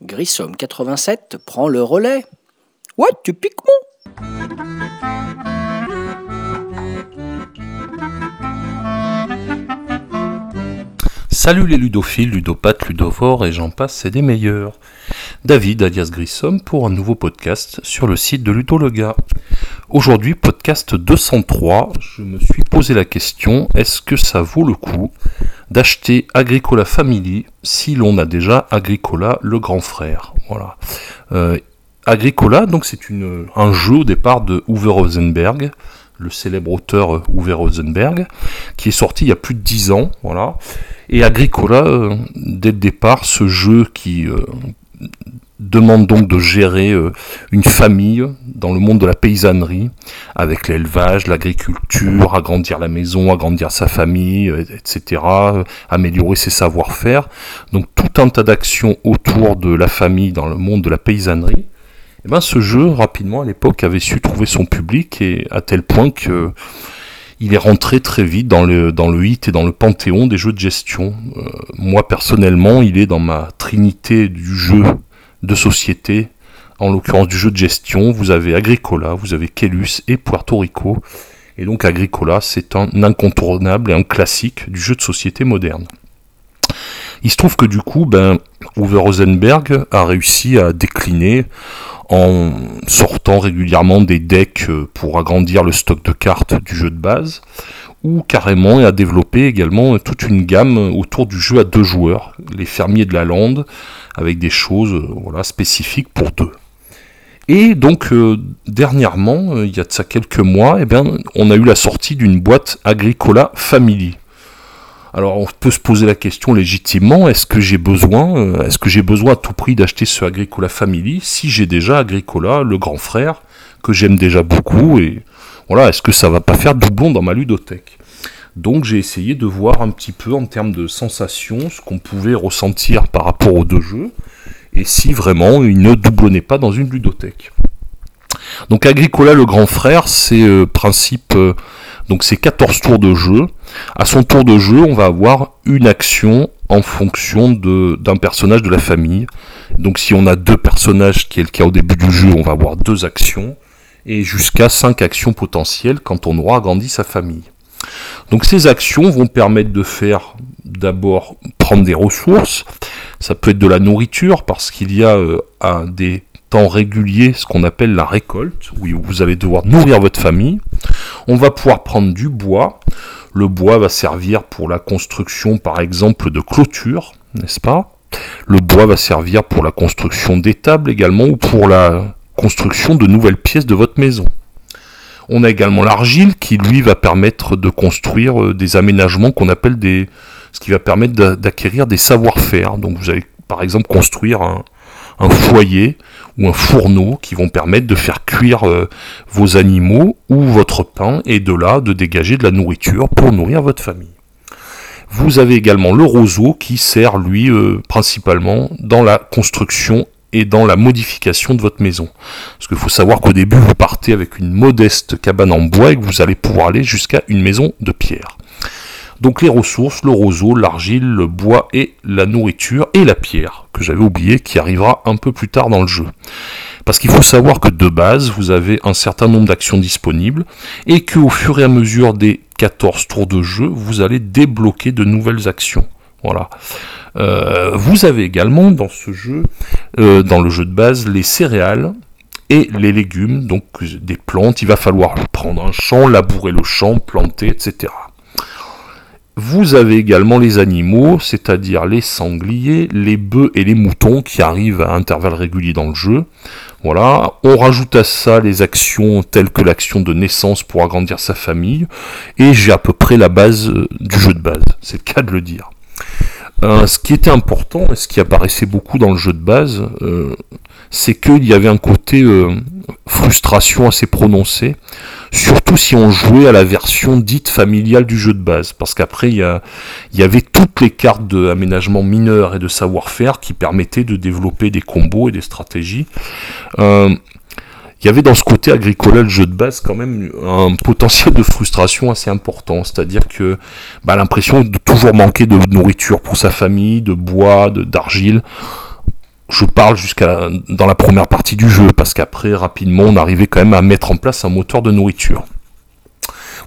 Grissom 87 prend le relais. Ouais, tu piques mon Salut les ludophiles, ludopathes, ludovores et j'en passe, c'est des meilleurs. David alias Grissom pour un nouveau podcast sur le site de Ludolega. Aujourd'hui, podcast 203, je me suis posé la question, est-ce que ça vaut le coup d'acheter Agricola Family si l'on a déjà Agricola le grand frère? Voilà. Euh, Agricola, donc c'est un jeu au départ de Uwe Rosenberg, le célèbre auteur Uwe Rosenberg, qui est sorti il y a plus de 10 ans, voilà. Et Agricola, euh, dès le départ, ce jeu qui euh, demande donc de gérer euh, une famille dans le monde de la paysannerie, avec l'élevage, l'agriculture, agrandir la maison, agrandir sa famille, etc., améliorer ses savoir-faire. Donc tout un tas d'actions autour de la famille dans le monde de la paysannerie. Et ben, ce jeu, rapidement, à l'époque, avait su trouver son public, et à tel point que il est rentré très vite dans le, hit et dans le panthéon des jeux de gestion. Euh, moi, personnellement, il est dans ma trinité du jeu de société, en l'occurrence du jeu de gestion. Vous avez Agricola, vous avez Kelus et Puerto Rico. Et donc Agricola, c'est un incontournable et un classique du jeu de société moderne. Il se trouve que du coup, ben, Uwe Rosenberg a réussi à décliner en sortant régulièrement des decks euh, pour agrandir le stock de cartes du jeu de base, ou carrément à développer également toute une gamme autour du jeu à deux joueurs, les fermiers de la lande, avec des choses euh, spécifiques pour deux. Et donc euh, dernièrement, il y a de ça quelques mois, eh bien, on a eu la sortie d'une boîte Agricola Family. Alors on peut se poser la question légitimement, est-ce que j'ai besoin, euh, est-ce que j'ai besoin à tout prix d'acheter ce Agricola Family si j'ai déjà Agricola, le grand frère, que j'aime déjà beaucoup, et voilà, est-ce que ça va pas faire doublon dans ma ludothèque? Donc j'ai essayé de voir un petit peu en termes de sensations ce qu'on pouvait ressentir par rapport aux deux jeux, et si vraiment ils ne doublonnaient pas dans une ludothèque. Donc Agricola le grand frère, c'est euh, principe euh, donc c'est 14 tours de jeu. À son tour de jeu, on va avoir une action en fonction d'un personnage de la famille. Donc si on a deux personnages, qui est le cas au début du jeu, on va avoir deux actions. Et jusqu'à cinq actions potentielles quand on aura agrandi sa famille. Donc ces actions vont permettre de faire d'abord prendre des ressources. Ça peut être de la nourriture parce qu'il y a euh, un des régulier ce qu'on appelle la récolte, où vous allez devoir nourrir votre famille. On va pouvoir prendre du bois. Le bois va servir pour la construction, par exemple, de clôtures, n'est-ce pas? Le bois va servir pour la construction d'étables également, ou pour la construction de nouvelles pièces de votre maison. On a également l'argile qui, lui, va permettre de construire euh, des aménagements qu'on appelle des... ce qui va permettre d'acquérir des savoir-faire. Donc vous allez, par exemple, construire un, un foyer ou un fourneau qui vont permettre de faire cuire euh, vos animaux ou votre pain et de là de dégager de la nourriture pour nourrir votre famille. Vous avez également le roseau qui sert lui euh, principalement dans la construction et dans la modification de votre maison. Parce qu'il faut savoir qu'au début vous partez avec une modeste cabane en bois et que vous allez pouvoir aller jusqu'à une maison de pierre. Donc les ressources, le roseau, l'argile, le bois et la nourriture et la pierre, que j'avais oublié, qui arrivera un peu plus tard dans le jeu. Parce qu'il faut savoir que de base, vous avez un certain nombre d'actions disponibles, et qu'au fur et à mesure des 14 tours de jeu, vous allez débloquer de nouvelles actions. Voilà. Euh, vous avez également dans ce jeu, euh, dans le jeu de base, les céréales et les légumes, donc des plantes. Il va falloir prendre un champ, labourer le champ, planter, etc. Vous avez également les animaux, c'est-à-dire les sangliers, les bœufs et les moutons qui arrivent à intervalles réguliers dans le jeu. Voilà, on rajoute à ça les actions telles que l'action de naissance pour agrandir sa famille, et j'ai à peu près la base euh, du jeu de base, c'est le cas de le dire. Euh, ce qui était important et ce qui apparaissait beaucoup dans le jeu de base, euh, c'est qu'il y avait un côté euh, frustration assez prononcé, surtout si on jouait à la version dite familiale du jeu de base, parce qu'après il y, avait toutes les cartes d'aménagement mineur et de savoir-faire qui permettaient de développer des combos et des stratégies. Euh, il y avait dans ce côté agricole le jeu de base quand même un potentiel de frustration assez important, c'est-à-dire que bah, l'impression de toujours manquer de nourriture pour sa famille, de bois, d'argile. Je parle jusqu'à dans la première partie du jeu, parce qu'après rapidement on arrivait quand même à mettre en place un moteur de nourriture.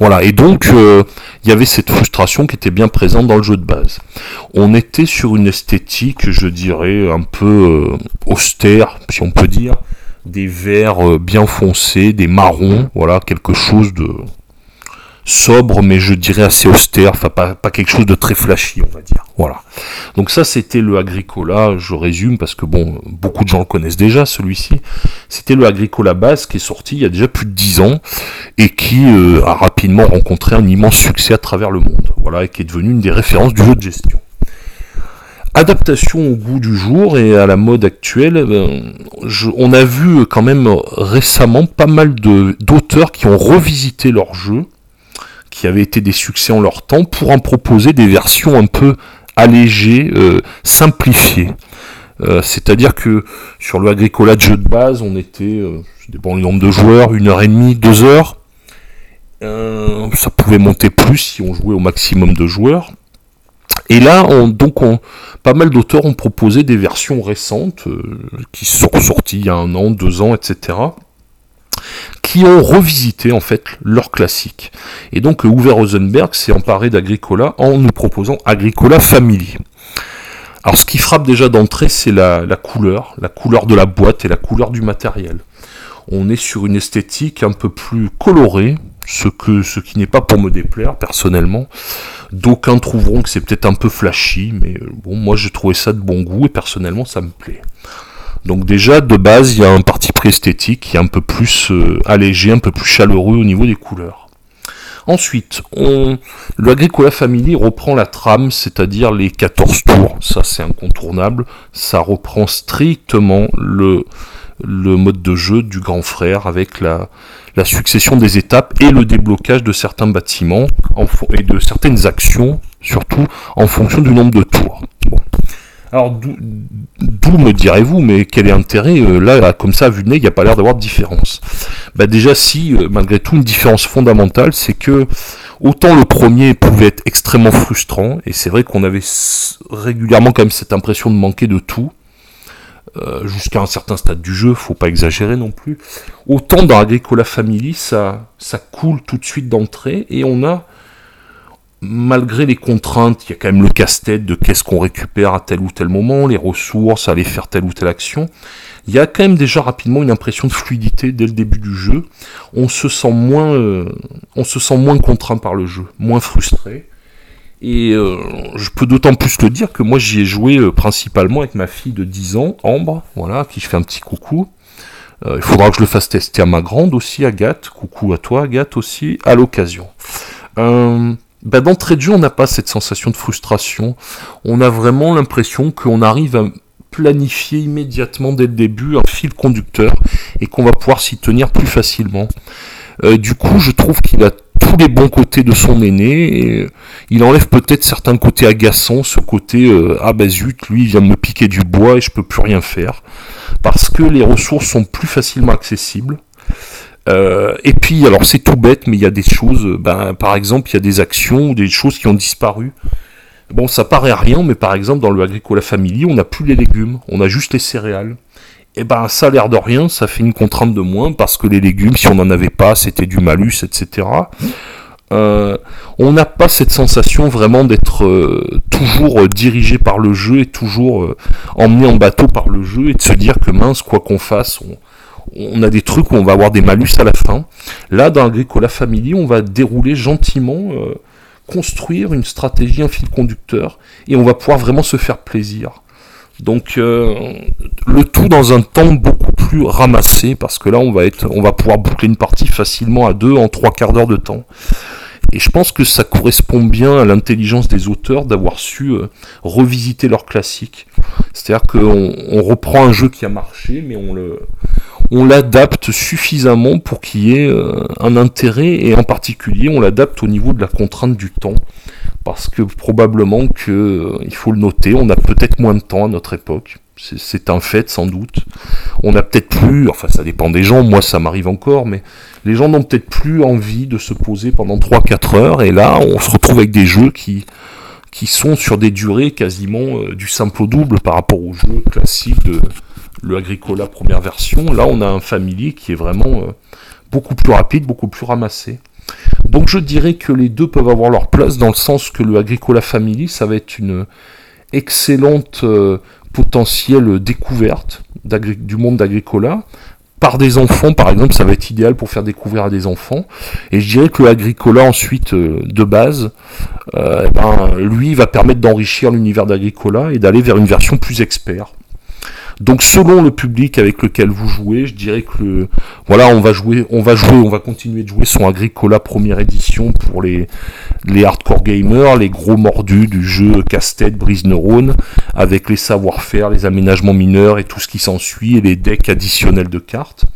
Voilà, et donc euh, il y avait cette frustration qui était bien présente dans le jeu de base. On était sur une esthétique, je dirais, un peu euh, austère, si on peut dire, des verts euh, bien foncés, des marrons, voilà, quelque chose de sobre, mais je dirais assez austère, enfin pas, quelque chose de très flashy, on va dire. Voilà. Donc ça, c'était le Agricola, je résume, parce que bon, beaucoup de gens le connaissent déjà, celui-ci. C'était le Agricola base qui est sorti il y a déjà plus de 10 ans, et qui euh, a rapidement rencontré un immense succès à travers le monde. Voilà, et qui est devenu une des références du jeu de gestion. Adaptation au goût du jour et à la mode actuelle, euh, on a vu quand même récemment pas mal d'auteurs qui ont revisité leur jeu, qui avaient été des succès en leur temps, pour en proposer des versions un peu allégées, euh, simplifiées. Euh, c'est-à-dire que sur le Agricola de jeu de base, on était, je dépend du nombre de joueurs, une heure et demie, deux heures. ça pouvait monter plus si on jouait au maximum de joueurs. Et là, on, donc, on, pas mal d'auteurs ont proposé des versions récentes, euh, qui sont sorties il y a un an, deux ans, etc., qui ont revisité en fait leur classique. Et donc, Uwe Rosenberg s'est emparé d'Agricola en nous proposant Agricola Family. Alors, ce qui frappe déjà d'entrée, c'est la, la couleur, la couleur de la boîte et la couleur du matériel. On est sur une esthétique un peu plus colorée, ce, que, ce qui n'est pas pour me déplaire personnellement. D'aucuns trouveront que c'est peut-être un peu flashy, mais euh, bon, moi j'ai trouvé ça de bon goût et personnellement ça me plaît. Donc déjà de base il y a un parti pris esthétique qui est un peu plus euh, allégé, un peu plus chaleureux au niveau des couleurs. Ensuite, on, le Agricola Family reprend la trame, c'est-à-dire les 14 tours, ça c'est incontournable, ça reprend strictement le, mode de jeu du grand frère avec la, la succession des étapes et le déblocage de certains bâtiments et de certaines actions, surtout en fonction du nombre de tours. Alors d'où me direz-vous, mais quel est l'intérêt euh, Là, comme ça, vu de nez, il n'y a pas l'air d'avoir de différence. Bah déjà, si, euh, malgré tout, une différence fondamentale, c'est que autant le premier pouvait être extrêmement frustrant, et c'est vrai qu'on avait régulièrement quand même cette impression de manquer de tout, euh, jusqu'à un certain stade du jeu, faut pas exagérer non plus. Autant dans Agricola Family, ça, ça coule tout de suite d'entrée et on a, malgré les contraintes, il y a quand même le casse-tête de qu'est-ce qu'on récupère à tel ou tel moment, les ressources, aller faire telle ou telle action. Il y a quand même déjà rapidement une impression de fluidité dès le début du jeu. On se sent moins, euh, contraint par le jeu, moins frustré. Et euh, je peux d'autant plus le dire que moi j'y ai joué euh, principalement avec ma fille de 10 ans, Ambre, voilà, à qui je fais un petit coucou. Il faudra que je le fasse tester à ma grande aussi, Agathe. Coucou à toi, Agathe aussi, à l'occasion. Bah, d'entrée de jeu, on n'a pas cette sensation de frustration. On a vraiment l'impression qu'on arrive à planifier immédiatement dès le début un fil conducteur et qu'on va pouvoir s'y tenir plus facilement. du coup, je trouve qu'il a tous les bons côtés de son aîné. Il enlève peut-être certains côtés agaçants, ce côté euh, ah bah zut, lui il vient me piquer du bois et je peux plus rien faire. Parce que les ressources sont plus facilement accessibles. Euh, et puis, alors c'est tout bête, mais il y a des choses, ben, par exemple, il y a des actions ou des choses qui ont disparu. Bon, ça paraît rien, mais par exemple, dans le Agricola Family, on n'a plus les légumes, on a juste les céréales et eh ben ça a l'air de rien, ça fait une contrainte de moins parce que les légumes, si on n'en avait pas, c'était du malus, etc. Euh, on n'a pas cette sensation vraiment d'être euh, toujours euh, dirigé par le jeu et toujours emmené en bateau par le jeu et de se dire que mince, quoi qu'on fasse, on, a des trucs où on va avoir des malus à la fin. Là, dans Agricola Family, on va dérouler gentiment, construire une stratégie, un fil conducteur, et on va pouvoir vraiment se faire plaisir. Donc euh, le tout dans un temps beaucoup plus ramassé parce que là on va on pouvoir boucler une partie facilement à deux en trois quarts d'heure de temps. Et je pense que ça correspond bien à l'intelligence des auteurs d'avoir su euh, revisiter leur classique. C'est-à-dire qu'on on reprend un jeu qui a marché, mais on le, on l'adapte suffisamment pour qu'il y ait euh, un intérêt et en particulier on l'adapte au niveau de la contrainte du temps parce que probablement que euh, il faut le noter, on a peut-être moins de temps à notre époque. C'est un fait sans doute. On n'a peut-être plus, enfin ça dépend des gens, moi ça m'arrive encore, mais les gens n'ont peut-être plus envie de se poser pendant 3-4 heures, et là on se retrouve avec des jeux qui, qui sont sur des durées quasiment euh, du simple au double par rapport aux jeux classiques de, le Agricola première version. Là, on a un Family qui est vraiment euh, beaucoup plus rapide, beaucoup plus ramassé. Donc je dirais que les deux peuvent avoir leur place dans le sens que le Agricola Family, ça va être une excellente euh, potentielle découverte du monde d'Agricola. Par des enfants, par exemple, ça va être idéal pour faire découvrir à des enfants. Et je dirais que le Agricola, ensuite, de base, eh ben, lui, va permettre d'enrichir l'univers d'Agricola et d'aller vers une version plus expert. Donc selon le public avec lequel vous jouez, je dirais que le, voilà, on va jouer, on va jouer, on va continuer de jouer son Agricola première édition pour les, les hardcore gamers, les gros mordus du jeu casse-tête, brise neurone, avec les savoir-faire, les aménagements mineurs et tout ce qui s'ensuit, et les decks additionnels de cartes.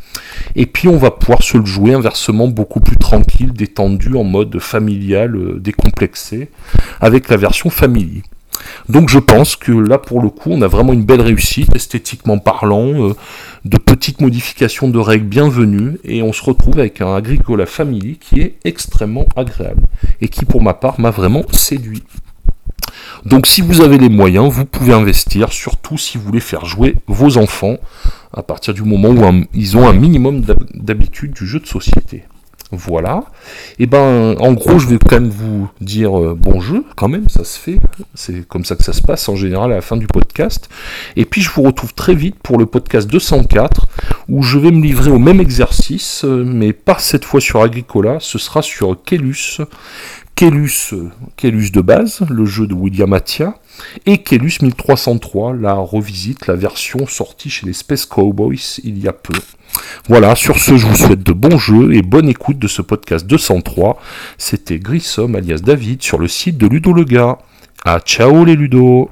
Et puis on va pouvoir se le jouer inversement beaucoup plus tranquille, détendu, en mode familial, euh, décomplexé, avec la version family. Donc je pense que là pour le coup on a vraiment une belle réussite esthétiquement parlant, euh, de petites modifications de règles bienvenues et on se retrouve avec un Agricola Family qui est extrêmement agréable et qui pour ma part m'a vraiment séduit. Donc si vous avez les moyens, vous pouvez investir, surtout si vous voulez faire jouer vos enfants à partir du moment où ils ont un minimum d'habitude du jeu de société. Voilà. Et ben, en gros, je vais quand même vous dire euh, bon jeu, quand même, ça se fait. C'est comme ça que ça se passe en général à la fin du podcast. Et puis, je vous retrouve très vite pour le podcast 204, où je vais me livrer au même exercice, euh, mais pas cette fois sur Agricola, ce sera sur Kelus. Kelus de base, le jeu de William Attia, et Kelus 1303, la revisite, la version sortie chez les Space Cowboys il y a peu. Voilà, sur ce, je vous souhaite de bons jeux et bonne écoute de ce podcast 203. C'était Grissom alias David sur le site de Ludo le gars. Ah, ciao les Ludo